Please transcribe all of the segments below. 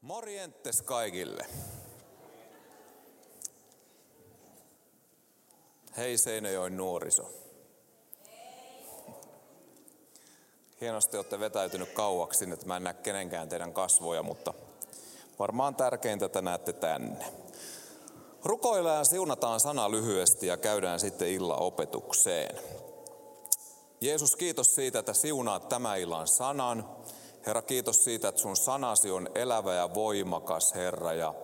Morjentes kaikille. Hei Seinäjoen nuoriso. Hienosti olette vetäytynyt kauaksi, että mä en näe kenenkään teidän kasvoja, mutta varmaan tärkeintä, että näette tänne. Rukoillaan siunataan sana lyhyesti ja käydään sitten illan opetukseen. Jeesus, kiitos siitä, että siunaat tämä illan sanan. Herra, kiitos siitä, että sun sanasi on elävä ja voimakas, Herra. Ja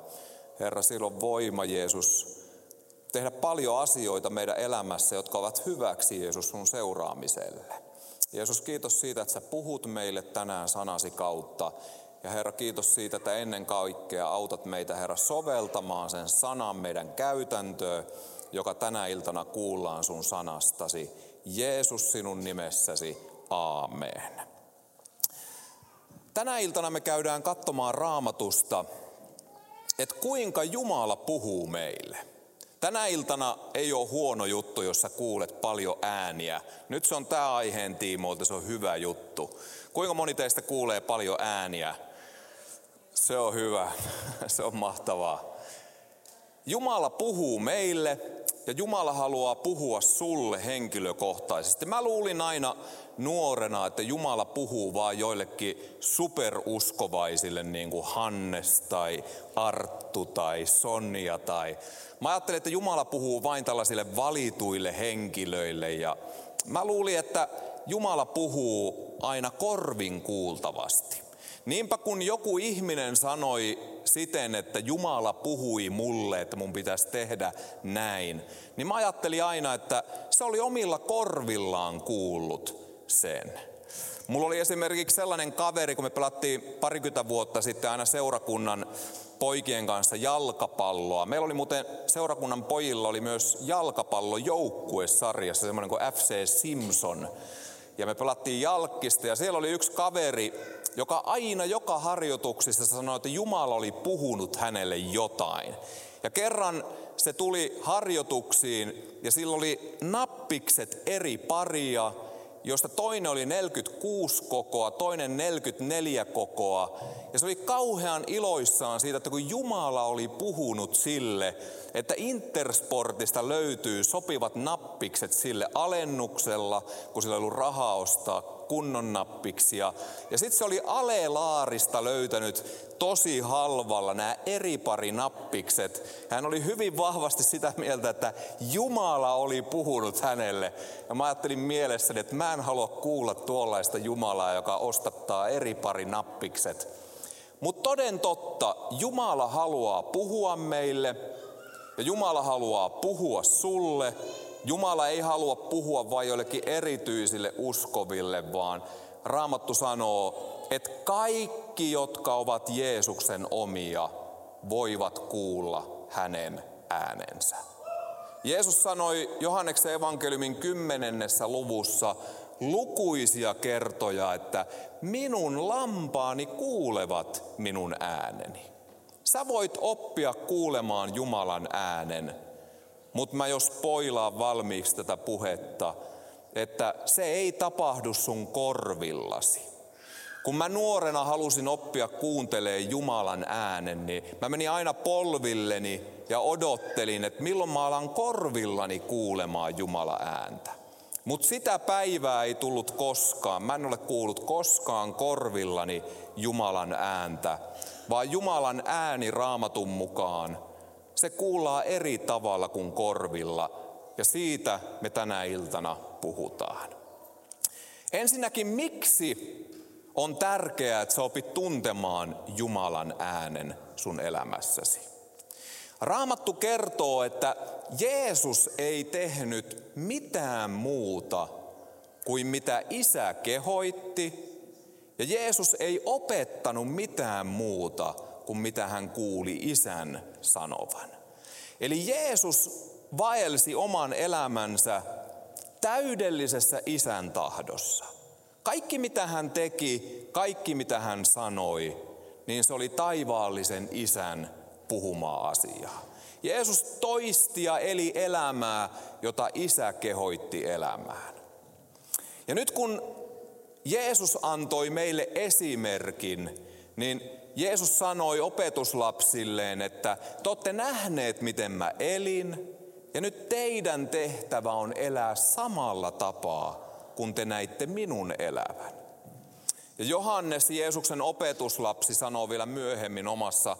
Herra, silloin voima, Jeesus, tehdä paljon asioita meidän elämässä, jotka ovat hyväksi, Jeesus, sun seuraamiselle. Jeesus, kiitos siitä, että sä puhut meille tänään sanasi kautta. Ja Herra, kiitos siitä, että ennen kaikkea autat meitä, Herra, soveltamaan sen sanan meidän käytäntöön, joka tänä iltana kuullaan sun sanastasi. Jeesus sinun nimessäsi, aamen. Tänä iltana me käydään katsomaan raamatusta, että kuinka Jumala puhuu meille. Tänä iltana ei ole huono juttu, jos sä kuulet paljon ääniä. Nyt se on tämä aiheen tiimoilta, se on hyvä juttu. Kuinka moni teistä kuulee paljon ääniä? Se on hyvä, se on mahtavaa. Jumala puhuu meille ja Jumala haluaa puhua sulle henkilökohtaisesti. Mä luulin aina nuorena, että Jumala puhuu vaan joillekin superuskovaisille, niin kuin Hannes tai Arttu tai Sonja. Tai... Mä ajattelin, että Jumala puhuu vain tällaisille valituille henkilöille. Ja mä luulin, että Jumala puhuu aina korvin kuultavasti. Niinpä kun joku ihminen sanoi siten, että Jumala puhui mulle, että mun pitäisi tehdä näin, niin mä ajattelin aina, että se oli omilla korvillaan kuullut sen. Mulla oli esimerkiksi sellainen kaveri, kun me pelattiin parikymmentä vuotta sitten aina seurakunnan poikien kanssa jalkapalloa. Meillä oli muuten seurakunnan pojilla oli myös jalkapallojoukkuesarjassa semmoinen kuin FC Simpson. Ja me pelattiin jalkkista ja siellä oli yksi kaveri, joka aina joka harjoituksessa sanoi, että Jumala oli puhunut hänelle jotain. Ja kerran se tuli harjoituksiin ja sillä oli nappikset eri paria josta toinen oli 46 kokoa, toinen 44 kokoa. Ja se oli kauhean iloissaan siitä, että kun Jumala oli puhunut sille, että Intersportista löytyy sopivat nappikset sille alennuksella, kun sillä ei ollut rahaa ostaa kunnon nappiksia. Ja sitten se oli Alelaarista löytänyt tosi halvalla nämä eri pari nappikset. Hän oli hyvin vahvasti sitä mieltä, että Jumala oli puhunut hänelle. Ja mä ajattelin mielessäni, että mä en halua kuulla tuollaista Jumalaa, joka ostattaa eri pari nappikset. Mutta toden totta, Jumala haluaa puhua meille ja Jumala haluaa puhua sulle. Jumala ei halua puhua vain joillekin erityisille uskoville, vaan Raamattu sanoo, että kaikki, jotka ovat Jeesuksen omia, voivat kuulla hänen äänensä. Jeesus sanoi Johanneksen evankeliumin kymmenennessä luvussa lukuisia kertoja, että minun lampaani kuulevat minun ääneni. Sä voit oppia kuulemaan Jumalan äänen, mutta mä jos poilaan valmiiksi tätä puhetta, että se ei tapahdu sun korvillasi. Kun mä nuorena halusin oppia kuuntelee Jumalan äänen, niin mä menin aina polvilleni ja odottelin, että milloin mä alan korvillani kuulemaan Jumalan ääntä. Mutta sitä päivää ei tullut koskaan. Mä en ole kuullut koskaan korvillani Jumalan ääntä, vaan Jumalan ääni raamatun mukaan, se kuullaan eri tavalla kuin korvilla. Ja siitä me tänä iltana puhutaan. Ensinnäkin, miksi on tärkeää, että sä opit tuntemaan Jumalan äänen sun elämässäsi? Raamattu kertoo, että Jeesus ei tehnyt mitään muuta kuin mitä isä kehoitti, ja Jeesus ei opettanut mitään muuta kuin mitä hän kuuli isän sanovan. Eli Jeesus vaelsi oman elämänsä täydellisessä isän tahdossa. Kaikki mitä hän teki, kaikki mitä hän sanoi, niin se oli taivaallisen isän puhumaa asiaa. Jeesus toisti ja eli elämää, jota isä kehoitti elämään. Ja nyt kun Jeesus antoi meille esimerkin, niin Jeesus sanoi opetuslapsilleen, että te olette nähneet, miten mä elin, ja nyt teidän tehtävä on elää samalla tapaa, kun te näitte minun elävän. Ja Johannes, Jeesuksen opetuslapsi, sanoo vielä myöhemmin omassa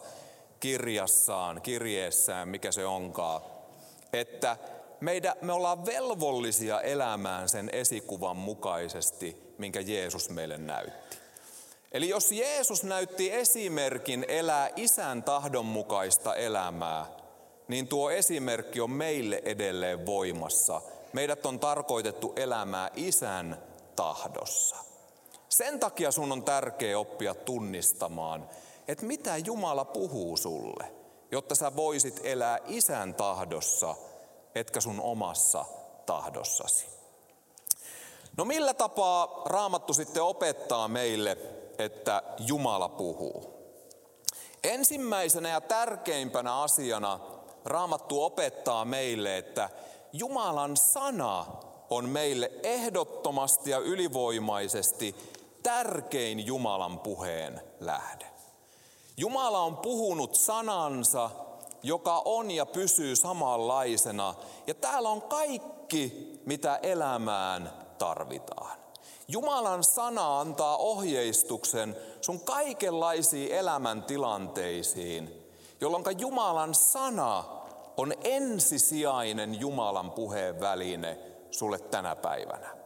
kirjassaan, kirjeessään, mikä se onkaan, että meidän, me ollaan velvollisia elämään sen esikuvan mukaisesti, minkä Jeesus meille näytti. Eli jos Jeesus näytti esimerkin elää isän tahdon mukaista elämää, niin tuo esimerkki on meille edelleen voimassa. Meidät on tarkoitettu elämää isän tahdossa. Sen takia sun on tärkeä oppia tunnistamaan, että mitä Jumala puhuu sulle, jotta sä voisit elää isän tahdossa, etkä sun omassa tahdossasi. No millä tapaa raamattu sitten opettaa meille, että Jumala puhuu? Ensimmäisenä ja tärkeimpänä asiana raamattu opettaa meille, että Jumalan sana on meille ehdottomasti ja ylivoimaisesti tärkein Jumalan puheen lähde. Jumala on puhunut sanansa, joka on ja pysyy samanlaisena. Ja täällä on kaikki, mitä elämään tarvitaan. Jumalan sana antaa ohjeistuksen sun kaikenlaisiin elämäntilanteisiin, jolloin Jumalan sana on ensisijainen Jumalan puheen väline sulle tänä päivänä.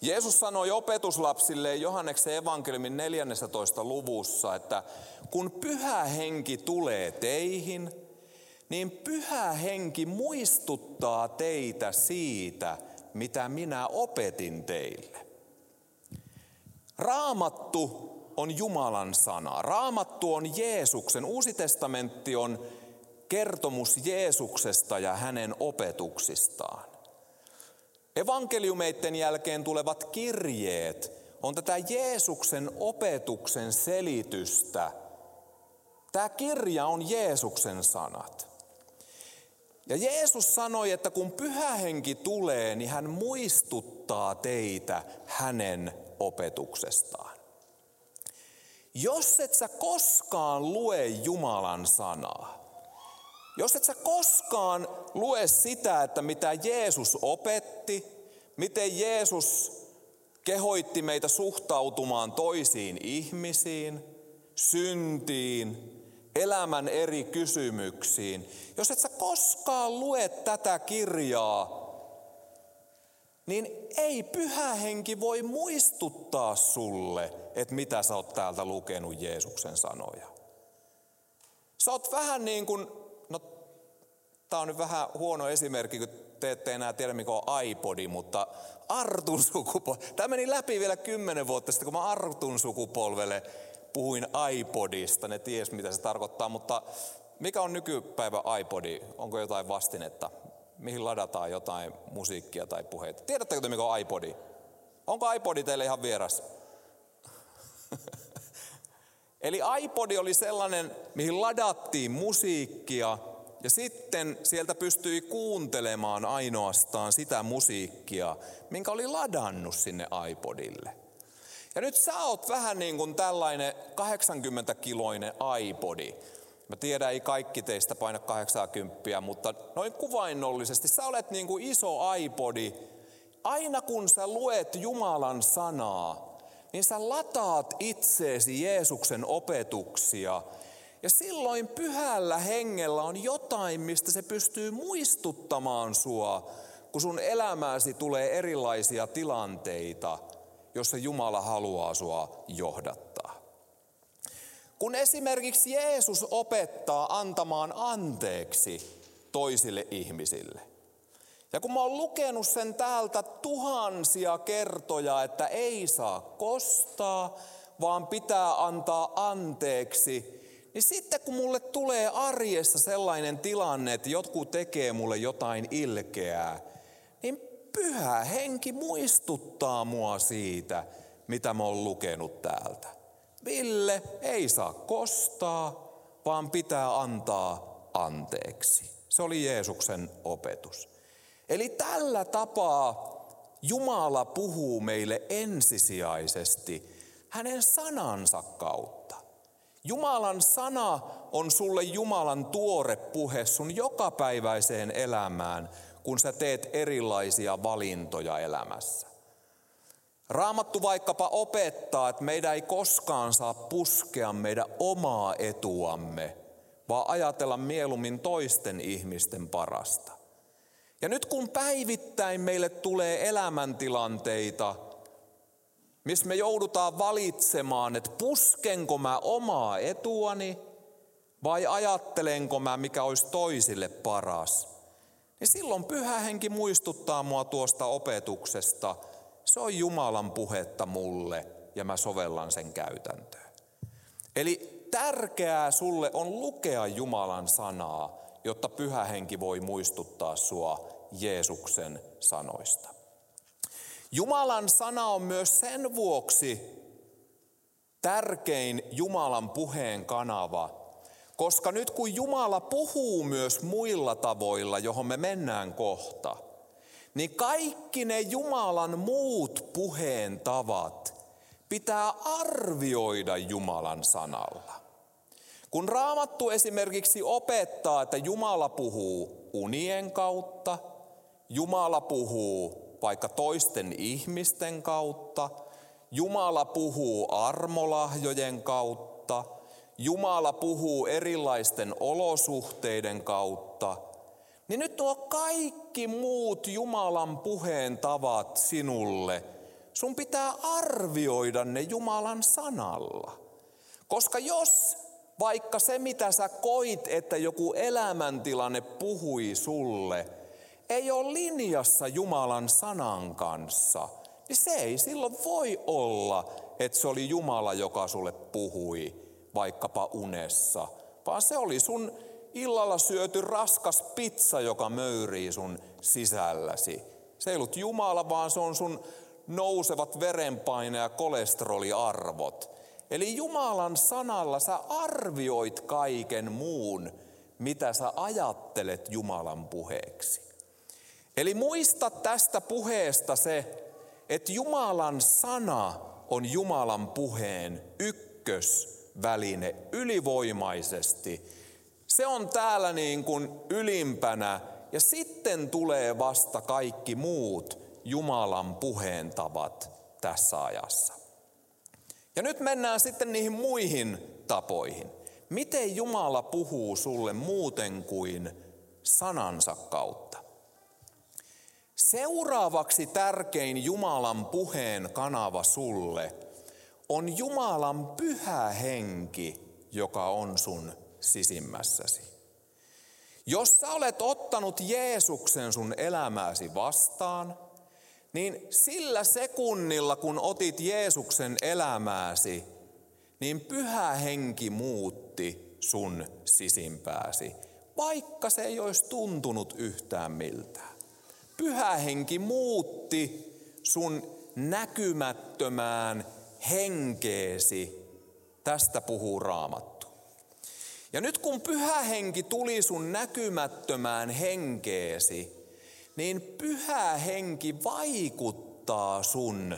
Jeesus sanoi opetuslapsille Johanneksen evankeliumin 14. luvussa, että kun pyhä henki tulee teihin, niin pyhä henki muistuttaa teitä siitä, mitä minä opetin teille. Raamattu on Jumalan sana. Raamattu on Jeesuksen. Uusi testamentti on kertomus Jeesuksesta ja hänen opetuksistaan. Evankeliumeiden jälkeen tulevat kirjeet on tätä Jeesuksen opetuksen selitystä. Tämä kirja on Jeesuksen sanat. Ja Jeesus sanoi, että kun pyhä henki tulee, niin hän muistuttaa teitä hänen opetuksestaan. Jos et sä koskaan lue Jumalan sanaa, jos et sä koskaan lue sitä, että mitä Jeesus opetti, miten Jeesus kehoitti meitä suhtautumaan toisiin ihmisiin, syntiin, elämän eri kysymyksiin. Jos et sä koskaan lue tätä kirjaa, niin ei pyhä henki voi muistuttaa sulle, että mitä sä oot täältä lukenut Jeesuksen sanoja. Sä oot vähän niin kuin Tämä on nyt vähän huono esimerkki, kun te ette enää tiedä, mikä on iPodi, mutta Artun sukupolvi. Tämä meni läpi vielä kymmenen vuotta sitten, kun mä Artun sukupolvelle puhuin iPodista. Ne ties, mitä se tarkoittaa, mutta mikä on nykypäivä iPodi? Onko jotain vastinetta? Mihin ladataan jotain musiikkia tai puheita? Tiedättekö te, mikä on iPodi? Onko iPodi teille ihan vieras? Eli iPodi oli sellainen, mihin ladattiin musiikkia – ja sitten sieltä pystyi kuuntelemaan ainoastaan sitä musiikkia, minkä oli ladannut sinne iPodille. Ja nyt sä oot vähän niin kuin tällainen 80-kiloinen iPodi. Mä tiedän, ei kaikki teistä paina 80, mutta noin kuvainnollisesti sä olet niin kuin iso iPodi. Aina kun sä luet Jumalan sanaa, niin sä lataat itseesi Jeesuksen opetuksia – ja silloin pyhällä hengellä on jotain, mistä se pystyy muistuttamaan sua, kun sun elämääsi tulee erilaisia tilanteita, jossa Jumala haluaa sua johdattaa. Kun esimerkiksi Jeesus opettaa antamaan anteeksi toisille ihmisille. Ja kun mä oon lukenut sen täältä tuhansia kertoja, että ei saa kostaa, vaan pitää antaa anteeksi, niin sitten kun mulle tulee arjessa sellainen tilanne, että jotkut tekee mulle jotain ilkeää, niin pyhä henki muistuttaa mua siitä, mitä mä oon lukenut täältä. Ville ei saa kostaa, vaan pitää antaa anteeksi. Se oli Jeesuksen opetus. Eli tällä tapaa Jumala puhuu meille ensisijaisesti hänen sanansa kautta. Jumalan sana on sulle Jumalan tuore puhe sun jokapäiväiseen elämään, kun sä teet erilaisia valintoja elämässä. Raamattu vaikkapa opettaa, että meidän ei koskaan saa puskea meidän omaa etuamme, vaan ajatella mieluummin toisten ihmisten parasta. Ja nyt kun päivittäin meille tulee elämäntilanteita, missä me joudutaan valitsemaan, että puskenko mä omaa etuani vai ajattelenko mä, mikä olisi toisille paras, niin silloin pyhä henki muistuttaa mua tuosta opetuksesta. Se on Jumalan puhetta mulle ja mä sovellan sen käytäntöön. Eli tärkeää sulle on lukea Jumalan sanaa, jotta pyhä henki voi muistuttaa sua Jeesuksen sanoista. Jumalan sana on myös sen vuoksi tärkein Jumalan puheen kanava, koska nyt kun Jumala puhuu myös muilla tavoilla, johon me mennään kohta, niin kaikki ne Jumalan muut puheen tavat pitää arvioida Jumalan sanalla. Kun raamattu esimerkiksi opettaa, että Jumala puhuu unien kautta, Jumala puhuu vaikka toisten ihmisten kautta, Jumala puhuu armolahjojen kautta, Jumala puhuu erilaisten olosuhteiden kautta, niin nyt tuo kaikki muut Jumalan puheen tavat sinulle, sun pitää arvioida ne Jumalan sanalla. Koska jos vaikka se, mitä sä koit, että joku elämäntilanne puhui sulle, ei ole linjassa Jumalan sanan kanssa, niin se ei silloin voi olla, että se oli Jumala, joka sulle puhui vaikkapa unessa, vaan se oli sun illalla syöty raskas pizza, joka möyrii sun sisälläsi. Se ei ollut Jumala, vaan se on sun nousevat verenpaine- ja kolesteroliarvot. Eli Jumalan sanalla sä arvioit kaiken muun, mitä sä ajattelet Jumalan puheeksi. Eli muista tästä puheesta se, että Jumalan sana on Jumalan puheen ykkösväline ylivoimaisesti. Se on täällä niin kuin ylimpänä ja sitten tulee vasta kaikki muut Jumalan puheen tavat tässä ajassa. Ja nyt mennään sitten niihin muihin tapoihin. Miten Jumala puhuu sulle muuten kuin sanansa kautta? Seuraavaksi tärkein Jumalan puheen kanava sulle on Jumalan pyhä henki, joka on sun sisimmässäsi. Jos sä olet ottanut Jeesuksen sun elämääsi vastaan, niin sillä sekunnilla, kun otit Jeesuksen elämääsi, niin pyhä henki muutti sun sisimpääsi, vaikka se ei olisi tuntunut yhtään miltään. Pyhä henki muutti sun näkymättömään henkeesi. Tästä puhuu Raamattu. Ja nyt kun pyhä henki tuli sun näkymättömään henkeesi, niin pyhä henki vaikuttaa sun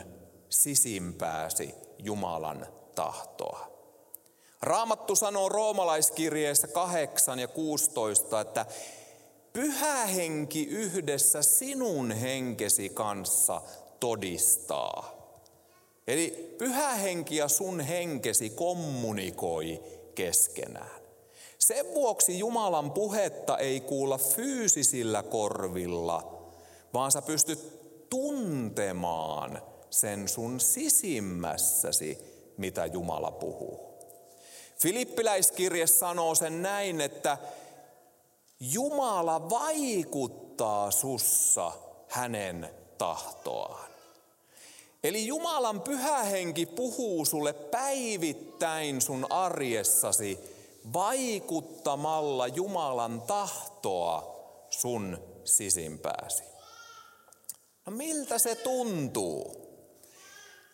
sisimpääsi Jumalan tahtoa. Raamattu sanoo roomalaiskirjeessä 8 ja 16, että pyhä henki yhdessä sinun henkesi kanssa todistaa. Eli pyhä henki ja sun henkesi kommunikoi keskenään. Sen vuoksi Jumalan puhetta ei kuulla fyysisillä korvilla, vaan sä pystyt tuntemaan sen sun sisimmässäsi, mitä Jumala puhuu. Filippiläiskirje sanoo sen näin, että Jumala vaikuttaa sussa hänen tahtoaan. Eli Jumalan pyhä henki puhuu sulle päivittäin sun arjessasi vaikuttamalla Jumalan tahtoa sun sisimpääsi. No miltä se tuntuu?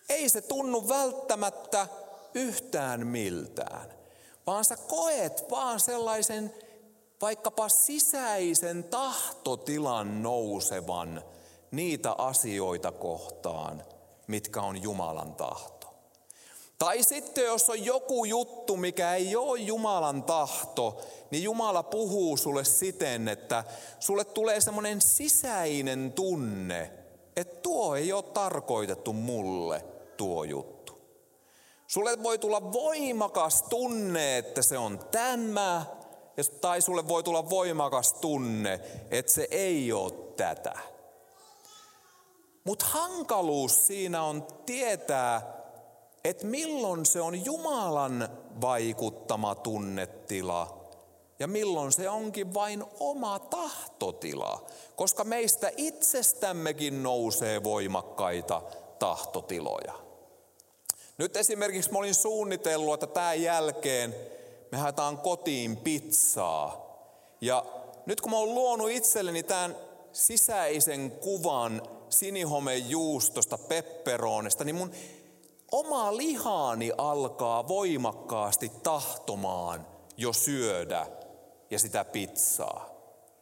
Ei se tunnu välttämättä yhtään miltään, vaan sä koet vaan sellaisen vaikkapa sisäisen tahtotilan nousevan niitä asioita kohtaan, mitkä on Jumalan tahto. Tai sitten jos on joku juttu, mikä ei ole Jumalan tahto, niin Jumala puhuu sulle siten, että sulle tulee semmoinen sisäinen tunne, että tuo ei ole tarkoitettu mulle tuo juttu. Sulle voi tulla voimakas tunne, että se on tämä, tai sulle voi tulla voimakas tunne, että se ei ole tätä. Mutta hankaluus siinä on tietää, että milloin se on Jumalan vaikuttama tunnetila ja milloin se onkin vain oma tahtotila, koska meistä itsestämmekin nousee voimakkaita tahtotiloja. Nyt esimerkiksi mä olin suunnitellut, että tämän jälkeen me haetaan kotiin pizzaa. Ja nyt kun mä oon luonut itselleni tämän sisäisen kuvan sinihomejuustosta, pepperonesta, niin mun oma lihaani alkaa voimakkaasti tahtomaan jo syödä ja sitä pizzaa.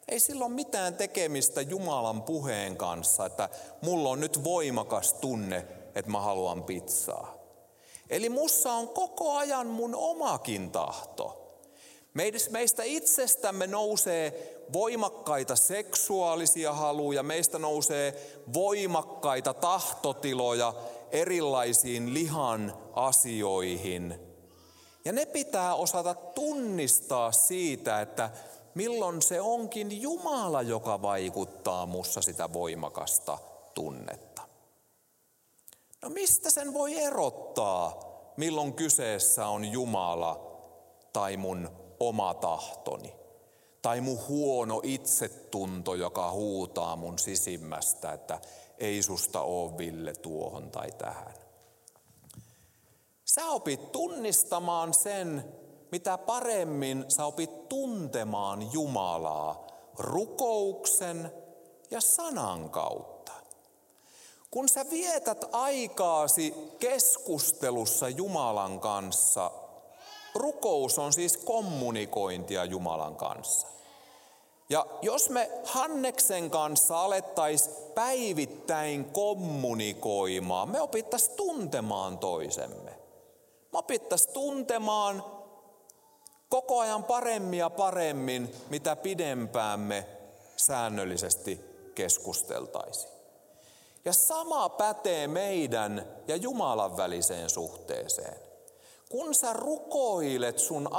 Ei sillä ole mitään tekemistä Jumalan puheen kanssa, että mulla on nyt voimakas tunne, että mä haluan pizzaa. Eli mussa on koko ajan mun omakin tahto. Meistä itsestämme nousee voimakkaita seksuaalisia haluja, meistä nousee voimakkaita tahtotiloja erilaisiin lihan asioihin. Ja ne pitää osata tunnistaa siitä, että milloin se onkin Jumala, joka vaikuttaa mussa sitä voimakasta tunnetta. No mistä sen voi erottaa, milloin kyseessä on Jumala tai mun oma tahtoni? Tai mun huono itsetunto, joka huutaa mun sisimmästä, että ei susta ole Ville tuohon tai tähän. Sä opit tunnistamaan sen, mitä paremmin sä opit tuntemaan Jumalaa rukouksen ja sanan kautta. Kun sä vietät aikaasi keskustelussa Jumalan kanssa, rukous on siis kommunikointia Jumalan kanssa. Ja jos me Hanneksen kanssa alettaisiin päivittäin kommunikoimaan, me opittaisiin tuntemaan toisemme. Me opittaisiin tuntemaan koko ajan paremmin ja paremmin, mitä pidempään me säännöllisesti keskusteltaisiin. Ja sama pätee meidän ja Jumalan väliseen suhteeseen. Kun sä rukoilet sun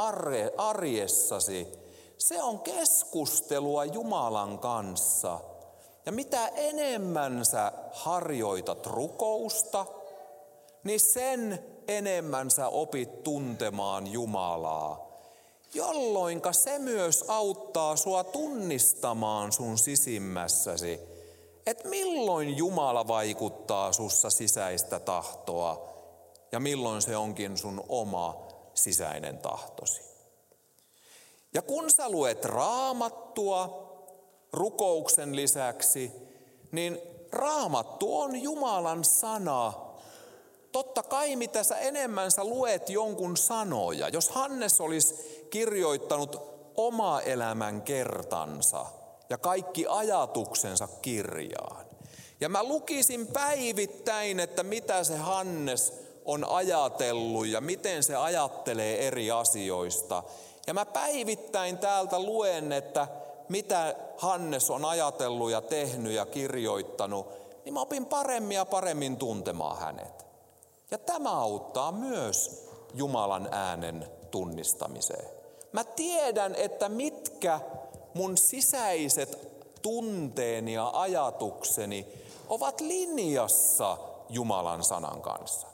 arjessasi, se on keskustelua Jumalan kanssa. Ja mitä enemmän sä harjoitat rukousta, niin sen enemmän sä opit tuntemaan Jumalaa. Jolloinka se myös auttaa sua tunnistamaan sun sisimmässäsi, että milloin Jumala vaikuttaa sussa sisäistä tahtoa ja milloin se onkin sun oma sisäinen tahtosi. Ja kun sä luet raamattua rukouksen lisäksi, niin raamattu on Jumalan sana. Totta kai mitä sä enemmän sä luet jonkun sanoja. Jos Hannes olisi kirjoittanut oma elämän kertansa ja kaikki ajatuksensa kirjaan. Ja mä lukisin päivittäin, että mitä se Hannes on ajatellut ja miten se ajattelee eri asioista. Ja mä päivittäin täältä luen, että mitä Hannes on ajatellut ja tehnyt ja kirjoittanut, niin mä opin paremmin ja paremmin tuntemaan hänet. Ja tämä auttaa myös Jumalan äänen tunnistamiseen. Mä tiedän, että mitkä mun sisäiset tunteeni ja ajatukseni ovat linjassa Jumalan sanan kanssa.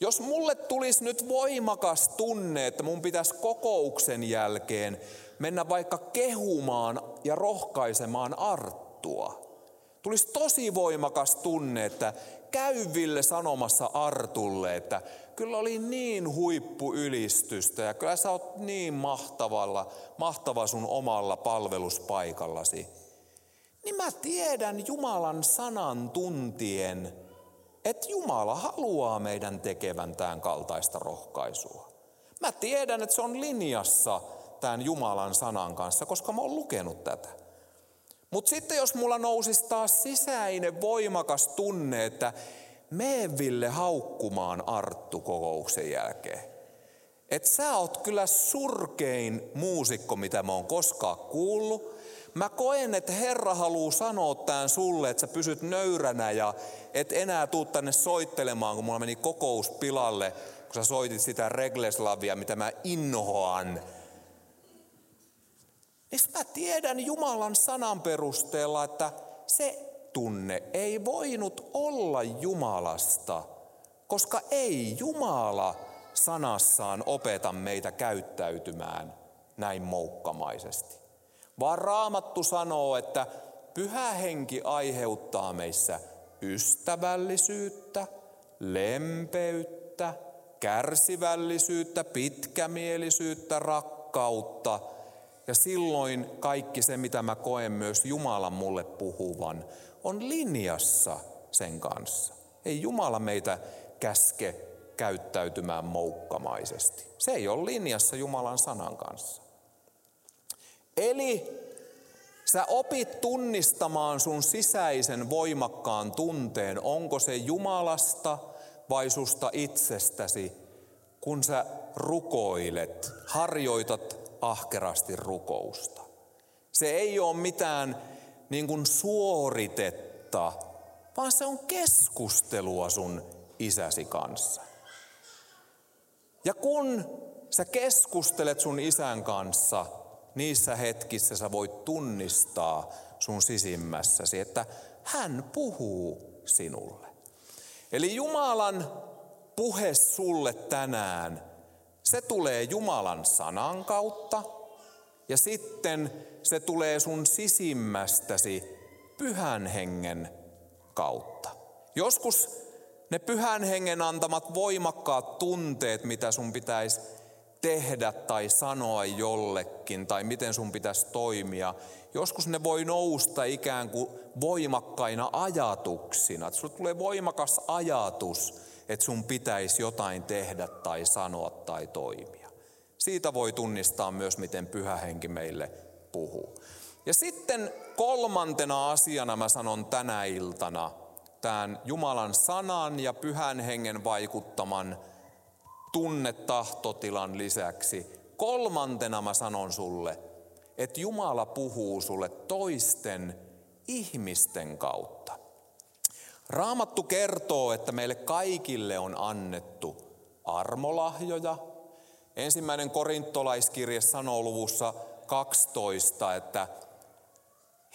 Jos mulle tulisi nyt voimakas tunne, että mun pitäisi kokouksen jälkeen mennä vaikka kehumaan ja rohkaisemaan Arttua. Tulisi tosi voimakas tunne, että käy Ville sanomassa Artulle, että kyllä oli niin huippuylistystä ja kyllä sä oot niin mahtavalla, mahtava sun omalla palveluspaikallasi. Niin mä tiedän Jumalan sanan tuntien, että Jumala haluaa meidän tekevän tämän kaltaista rohkaisua. Mä tiedän, että se on linjassa tämän Jumalan sanan kanssa, koska mä oon lukenut tätä. Mutta sitten jos mulla nousisi taas sisäinen voimakas tunne, että mene Ville haukkumaan Arttu kokouksen jälkeen. Että sä oot kyllä surkein muusikko, mitä mä oon koskaan kuullut. Mä koen, että Herra haluaa sanoa tämän sulle, että sä pysyt nöyränä ja et enää tuu tänne soittelemaan, kun mulla meni kokous pilalle, kun sä soitit sitä Regleslavia, mitä mä inhoan. Niin mä tiedän Jumalan sanan perusteella, että se tunne ei voinut olla Jumalasta, koska ei Jumala sanassaan opeta meitä käyttäytymään näin moukkamaisesti. Vaan raamattu sanoo, että pyhä henki aiheuttaa meissä ystävällisyyttä, lempeyttä, kärsivällisyyttä, pitkämielisyyttä, rakkautta. Ja silloin kaikki se, mitä mä koen myös Jumalan mulle puhuvan, on linjassa sen kanssa. Ei Jumala meitä käske käyttäytymään moukkamaisesti. Se ei ole linjassa Jumalan sanan kanssa. Eli sä opit tunnistamaan sun sisäisen voimakkaan tunteen, onko se Jumalasta vai susta itsestäsi, kun sä rukoilet, harjoitat ahkerasti rukousta. Se ei ole mitään niin kuin suoritetta, vaan se on keskustelua sun isäsi kanssa. Ja kun sä keskustelet sun isän kanssa, niissä hetkissä sä voit tunnistaa sun sisimmässäsi, että hän puhuu sinulle. Eli Jumalan puhe sulle tänään, se tulee Jumalan sanan kautta ja sitten se tulee sun sisimmästäsi pyhän hengen kautta. Joskus ne pyhän hengen antamat voimakkaat tunteet, mitä sun pitäisi tehdä tai sanoa jollekin tai miten sun pitäisi toimia. Joskus ne voi nousta ikään kuin voimakkaina ajatuksina. Sulle tulee voimakas ajatus, että sun pitäisi jotain tehdä tai sanoa tai toimia. Siitä voi tunnistaa myös, miten pyhä henki meille puhuu. Ja sitten kolmantena asiana mä sanon tänä iltana tämän Jumalan sanan ja pyhän hengen vaikuttaman tunnetahtotilan lisäksi. Kolmantena mä sanon sulle, että Jumala puhuu sulle toisten ihmisten kautta. Raamattu kertoo, että meille kaikille on annettu armolahjoja. Ensimmäinen korintolaiskirje sanoo luvussa 12, että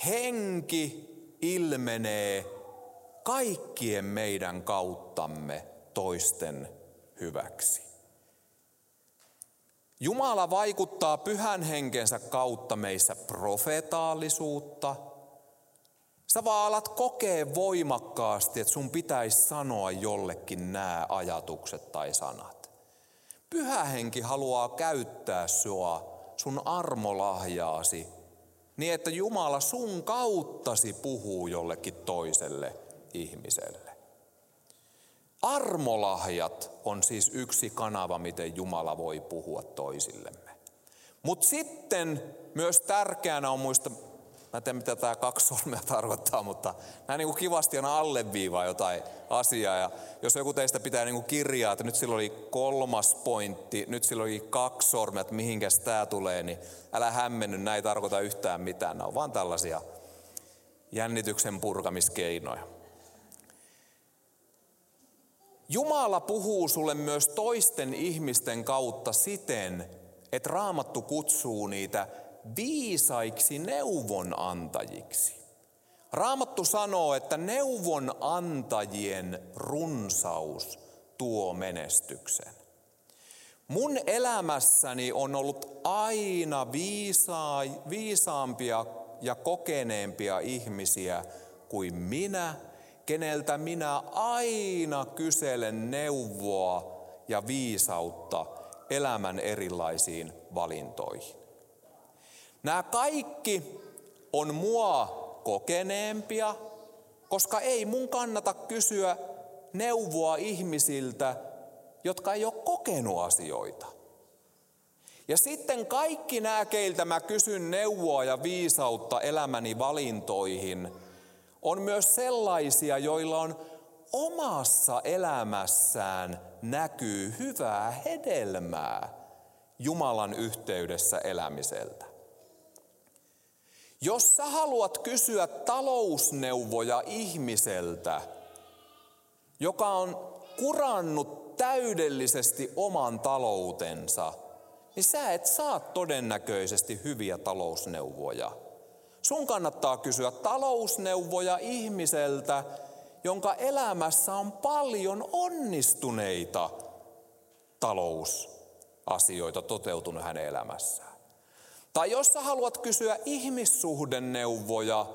henki ilmenee kaikkien meidän kauttamme toisten hyväksi. Jumala vaikuttaa pyhän henkensä kautta meissä profetaallisuutta. Sä vaan alat kokea voimakkaasti, että sun pitäisi sanoa jollekin nämä ajatukset tai sanat. Pyhä henki haluaa käyttää sua, sun armolahjaasi, niin että Jumala sun kauttasi puhuu jollekin toiselle ihmiselle. Armolahjat on siis yksi kanava, miten Jumala voi puhua toisillemme. Mutta sitten myös tärkeänä on muista, mä en tiedä mitä tämä kaksi sormea tarkoittaa, mutta näin niin kuin kivasti aina alleviivaa jotain asiaa. Ja jos joku teistä pitää niin kuin kirjaa, että nyt sillä oli kolmas pointti, nyt sillä oli kaksi sormea, että mihinkäs tämä tulee, niin älä hämmenny, näin ei tarkoita yhtään mitään. Nämä on vaan tällaisia jännityksen purkamiskeinoja. Jumala puhuu sulle myös toisten ihmisten kautta siten, että raamattu kutsuu niitä viisaiksi neuvonantajiksi. Raamattu sanoo, että neuvonantajien runsaus tuo menestyksen. Mun elämässäni on ollut aina viisa, viisaampia ja kokeneempia ihmisiä kuin minä keneltä minä aina kyselen neuvoa ja viisautta elämän erilaisiin valintoihin. Nämä kaikki on mua kokeneempia, koska ei mun kannata kysyä neuvoa ihmisiltä, jotka ei ole kokenut asioita. Ja sitten kaikki nämä, keiltä mä kysyn neuvoa ja viisautta elämäni valintoihin – on myös sellaisia, joilla on omassa elämässään näkyy hyvää hedelmää Jumalan yhteydessä elämiseltä. Jos sä haluat kysyä talousneuvoja ihmiseltä, joka on kurannut täydellisesti oman taloutensa, niin sä et saa todennäköisesti hyviä talousneuvoja. Sun kannattaa kysyä talousneuvoja ihmiseltä, jonka elämässä on paljon onnistuneita talousasioita toteutunut hänen elämässään. Tai jos sä haluat kysyä ihmissuhdenneuvoja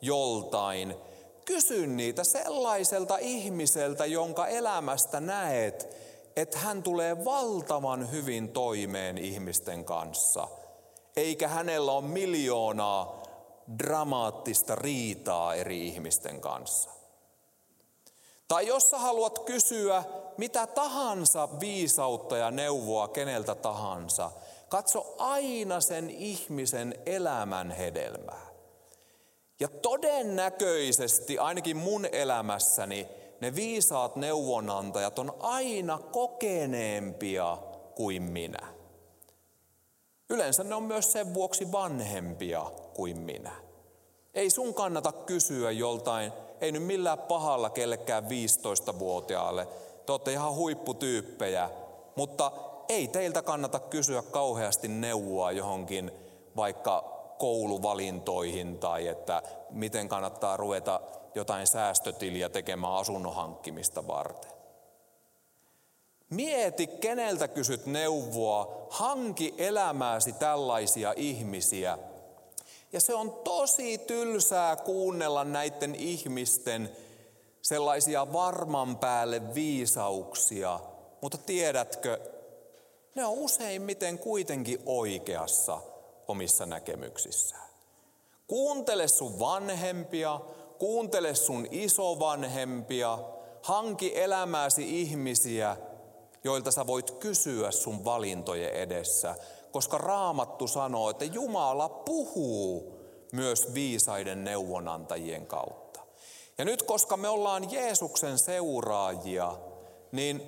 joltain, kysy niitä sellaiselta ihmiseltä, jonka elämästä näet, että hän tulee valtavan hyvin toimeen ihmisten kanssa, eikä hänellä ole miljoonaa dramaattista riitaa eri ihmisten kanssa. Tai jos sä haluat kysyä mitä tahansa viisautta ja neuvoa keneltä tahansa, katso aina sen ihmisen elämän hedelmää. Ja todennäköisesti, ainakin mun elämässäni, ne viisaat neuvonantajat on aina kokeneempia kuin minä. Yleensä ne on myös sen vuoksi vanhempia kuin minä. Ei sun kannata kysyä joltain, ei nyt millään pahalla kellekään 15-vuotiaalle. Te olette ihan huipputyyppejä, mutta ei teiltä kannata kysyä kauheasti neuvoa johonkin vaikka kouluvalintoihin tai että miten kannattaa ruveta jotain säästötiliä tekemään asunnon hankkimista varten. Mieti, keneltä kysyt neuvoa, hanki elämääsi tällaisia ihmisiä. Ja se on tosi tylsää kuunnella näiden ihmisten sellaisia varman päälle viisauksia, mutta tiedätkö, ne on useimmiten kuitenkin oikeassa omissa näkemyksissään. Kuuntele sun vanhempia, kuuntele sun isovanhempia, hanki elämääsi ihmisiä, joilta sä voit kysyä sun valintojen edessä, koska raamattu sanoo, että Jumala puhuu myös viisaiden neuvonantajien kautta. Ja nyt koska me ollaan Jeesuksen seuraajia, niin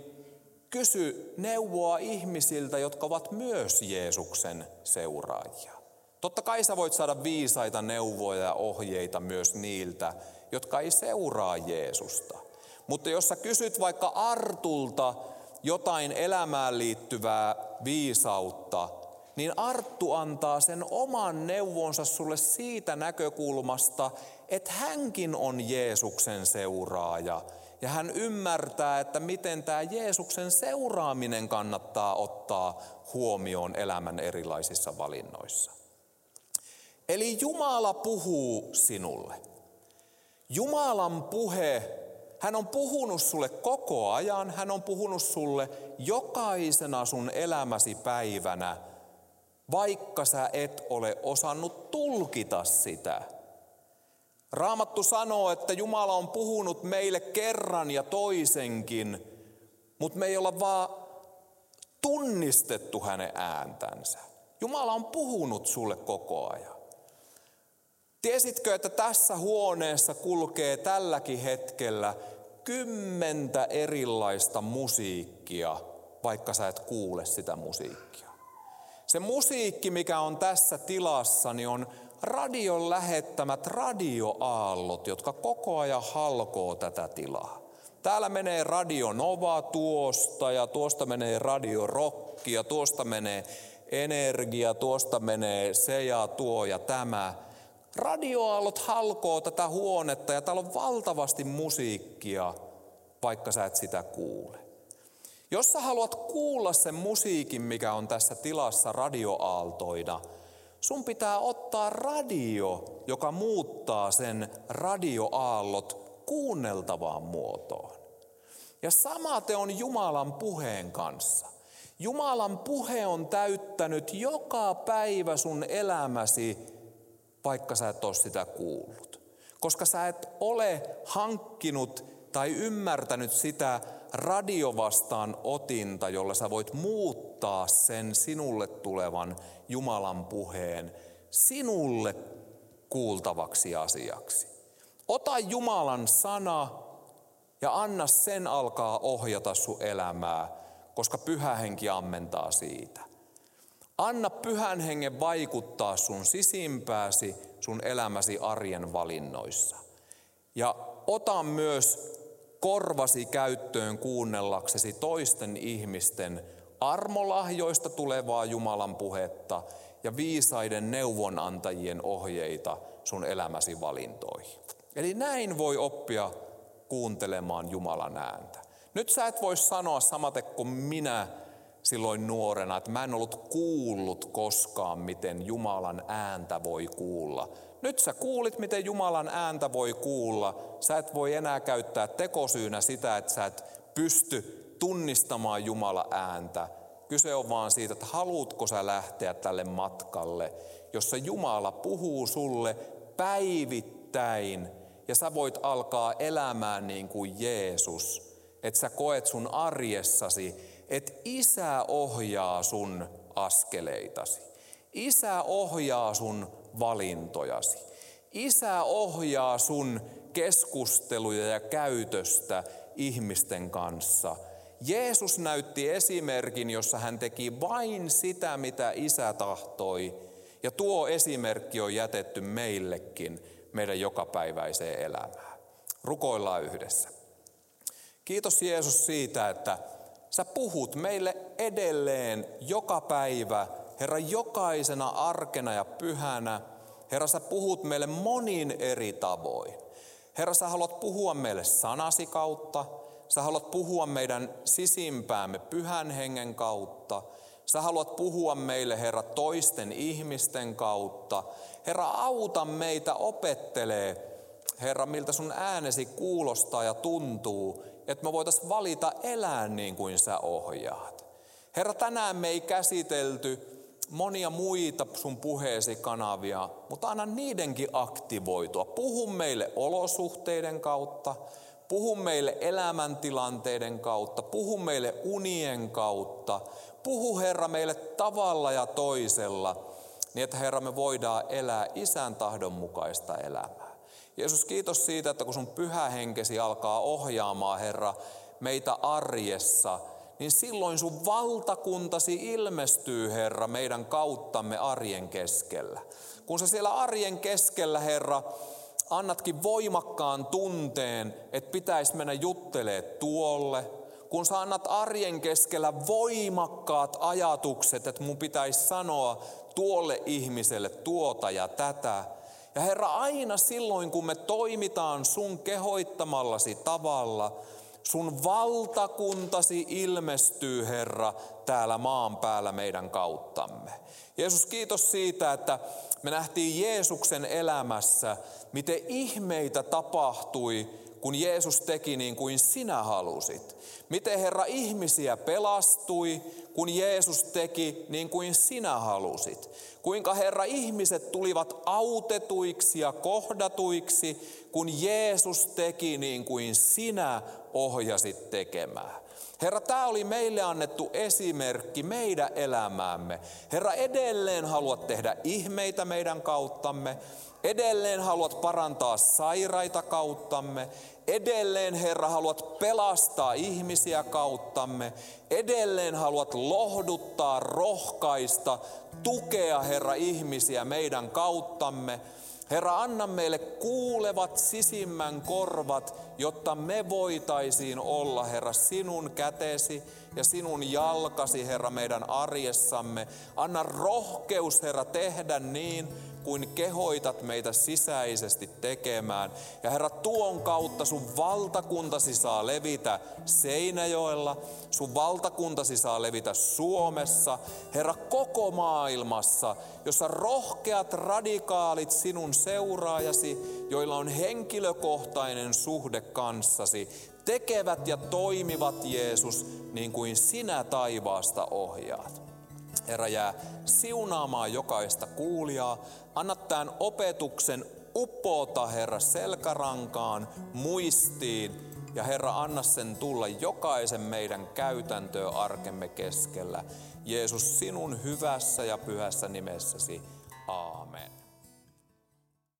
kysy neuvoa ihmisiltä, jotka ovat myös Jeesuksen seuraajia. Totta kai sä voit saada viisaita neuvoja ja ohjeita myös niiltä, jotka ei seuraa Jeesusta. Mutta jos sä kysyt vaikka Artulta jotain elämään liittyvää viisautta, niin Arttu antaa sen oman neuvonsa sulle siitä näkökulmasta, että hänkin on Jeesuksen seuraaja. Ja hän ymmärtää, että miten tämä Jeesuksen seuraaminen kannattaa ottaa huomioon elämän erilaisissa valinnoissa. Eli Jumala puhuu sinulle. Jumalan puhe, hän on puhunut sulle koko ajan, hän on puhunut sulle jokaisena sun elämäsi päivänä, vaikka sä et ole osannut tulkita sitä. Raamattu sanoo, että Jumala on puhunut meille kerran ja toisenkin, mutta me ei olla vaan tunnistettu hänen ääntänsä. Jumala on puhunut sulle koko ajan. Tiesitkö, että tässä huoneessa kulkee tälläkin hetkellä kymmentä erilaista musiikkia, vaikka sä et kuule sitä musiikkia. Se musiikki, mikä on tässä tilassa, niin on radion lähettämät radioaallot, jotka koko ajan halkoo tätä tilaa. Täällä menee Radio Nova tuosta ja tuosta menee Radio Rock ja tuosta menee Energia, tuosta menee se ja tuo ja tämä. Radioaallot halkoo tätä huonetta ja täällä on valtavasti musiikkia, vaikka sä et sitä kuule. Jos sä haluat kuulla sen musiikin, mikä on tässä tilassa radioaaltoina, sun pitää ottaa radio, joka muuttaa sen radioaallot kuunneltavaan muotoon. Ja sama te on Jumalan puheen kanssa. Jumalan puhe on täyttänyt joka päivä sun elämäsi, vaikka sä et ole sitä kuullut. Koska sä et ole hankkinut tai ymmärtänyt sitä radiovastaan otinta, jolla sä voit muuttaa sen sinulle tulevan Jumalan puheen sinulle kuultavaksi asiaksi. Ota Jumalan sana Ja anna sen alkaa ohjata sun elämää, koska pyhä henki ammentaa siitä. Anna pyhän hengen vaikuttaa sun sisimpääsi, sun elämäsi arjen valinnoissa. Ja ota myös korvasi käyttöön kuunnellaksesi toisten ihmisten armolahjoista tulevaa Jumalan puhetta ja viisaiden neuvonantajien ohjeita sun elämäsi valintoihin. Eli näin voi oppia kuuntelemaan Jumalan ääntä. Nyt sä et voi sanoa samaten kuin minä silloin nuorena, että mä en ollut kuullut koskaan, miten Jumalan ääntä voi kuulla. Nyt sä kuulit, miten Jumalan ääntä voi kuulla. Sä et voi enää käyttää tekosyynä sitä, että sä et pysty tunnistamaan Jumala ääntä. Kyse on vaan siitä, että haluatko sä lähteä tälle matkalle, jossa Jumala puhuu sulle päivittäin ja sä voit alkaa elämään niin kuin Jeesus. Että sä koet sun arjessasi, että isä ohjaa sun askeleitasi. Isä ohjaa sun valintojasi. Isä ohjaa sun keskusteluja ja käytöstä ihmisten kanssa. Jeesus näytti esimerkin, jossa hän teki vain sitä, mitä isä tahtoi. Ja tuo esimerkki on jätetty meillekin meidän jokapäiväiseen elämään. Rukoillaan yhdessä. Kiitos Jeesus siitä, että sä puhut meille edelleen joka päivä, Herra, jokaisena arkena ja pyhänä. Herra, sä puhut meille monin eri tavoin. Herra, sä haluat puhua meille sanasi kautta. Sä haluat puhua meidän sisimpäämme pyhän hengen kautta. Sä haluat puhua meille, Herra, toisten ihmisten kautta. Herra, auta meitä, opettelee, Herra, miltä sun äänesi kuulostaa ja tuntuu, että me voitaisiin valita elää niin kuin sä ohjaat. Herra, tänään me ei käsitelty monia muita sun puheesi kanavia, mutta anna niidenkin aktivoitua. Puhu meille olosuhteiden kautta, puhu meille elämäntilanteiden kautta, puhu meille unien kautta, puhu Herra meille tavalla ja toisella, niin että Herra me voidaan elää isän tahdon mukaista elämää. Jeesus, kiitos siitä, että kun sun pyhä henkesi alkaa ohjaamaan, Herra, meitä arjessa, niin silloin sun valtakuntasi ilmestyy, Herra, meidän kauttamme arjen keskellä. Kun sä siellä arjen keskellä, Herra, annatkin voimakkaan tunteen, että pitäisi mennä juttelee tuolle, kun sä annat arjen keskellä voimakkaat ajatukset, että mun pitäisi sanoa tuolle ihmiselle tuota ja tätä. Ja Herra, aina silloin kun me toimitaan sun kehoittamallasi tavalla, sun valtakuntasi ilmestyy, Herra, täällä maan päällä meidän kauttamme. Jeesus, kiitos siitä, että me nähtiin Jeesuksen elämässä, miten ihmeitä tapahtui, kun Jeesus teki niin kuin sinä halusit. Miten Herra ihmisiä pelastui, kun Jeesus teki niin kuin sinä halusit. Kuinka Herra ihmiset tulivat autetuiksi ja kohdatuiksi, kun Jeesus teki niin kuin sinä ohjasit tekemään. Herra, tämä oli meille annettu esimerkki meidän elämäämme. Herra, edelleen haluat tehdä ihmeitä meidän kauttamme. Edelleen haluat parantaa sairaita kauttamme. Edelleen, Herra, haluat pelastaa ihmisiä kauttamme. Edelleen haluat lohduttaa, rohkaista, tukea, Herra, ihmisiä meidän kauttamme. Herra, anna meille kuulevat sisimmän korvat, jotta me voitaisiin olla, Herra, sinun kätesi ja sinun jalkasi, Herra, meidän arjessamme. Anna rohkeus, Herra, tehdä niin, kuin kehoitat meitä sisäisesti tekemään. Ja Herra, tuon kautta sun valtakuntasi saa levitä Seinäjoella, sun valtakuntasi saa levitä Suomessa, Herra, koko maailmassa, jossa rohkeat radikaalit sinun seuraajasi, joilla on henkilökohtainen suhde kanssasi, tekevät ja toimivat Jeesus niin kuin sinä taivaasta ohjaat. Herra jää siunaamaan jokaista kuulijaa. Anna tämän opetuksen upota, Herra, selkärankaan, muistiin. Ja Herra, anna sen tulla jokaisen meidän käytäntöä arkemme keskellä. Jeesus, sinun hyvässä ja pyhässä nimessäsi. Aamen.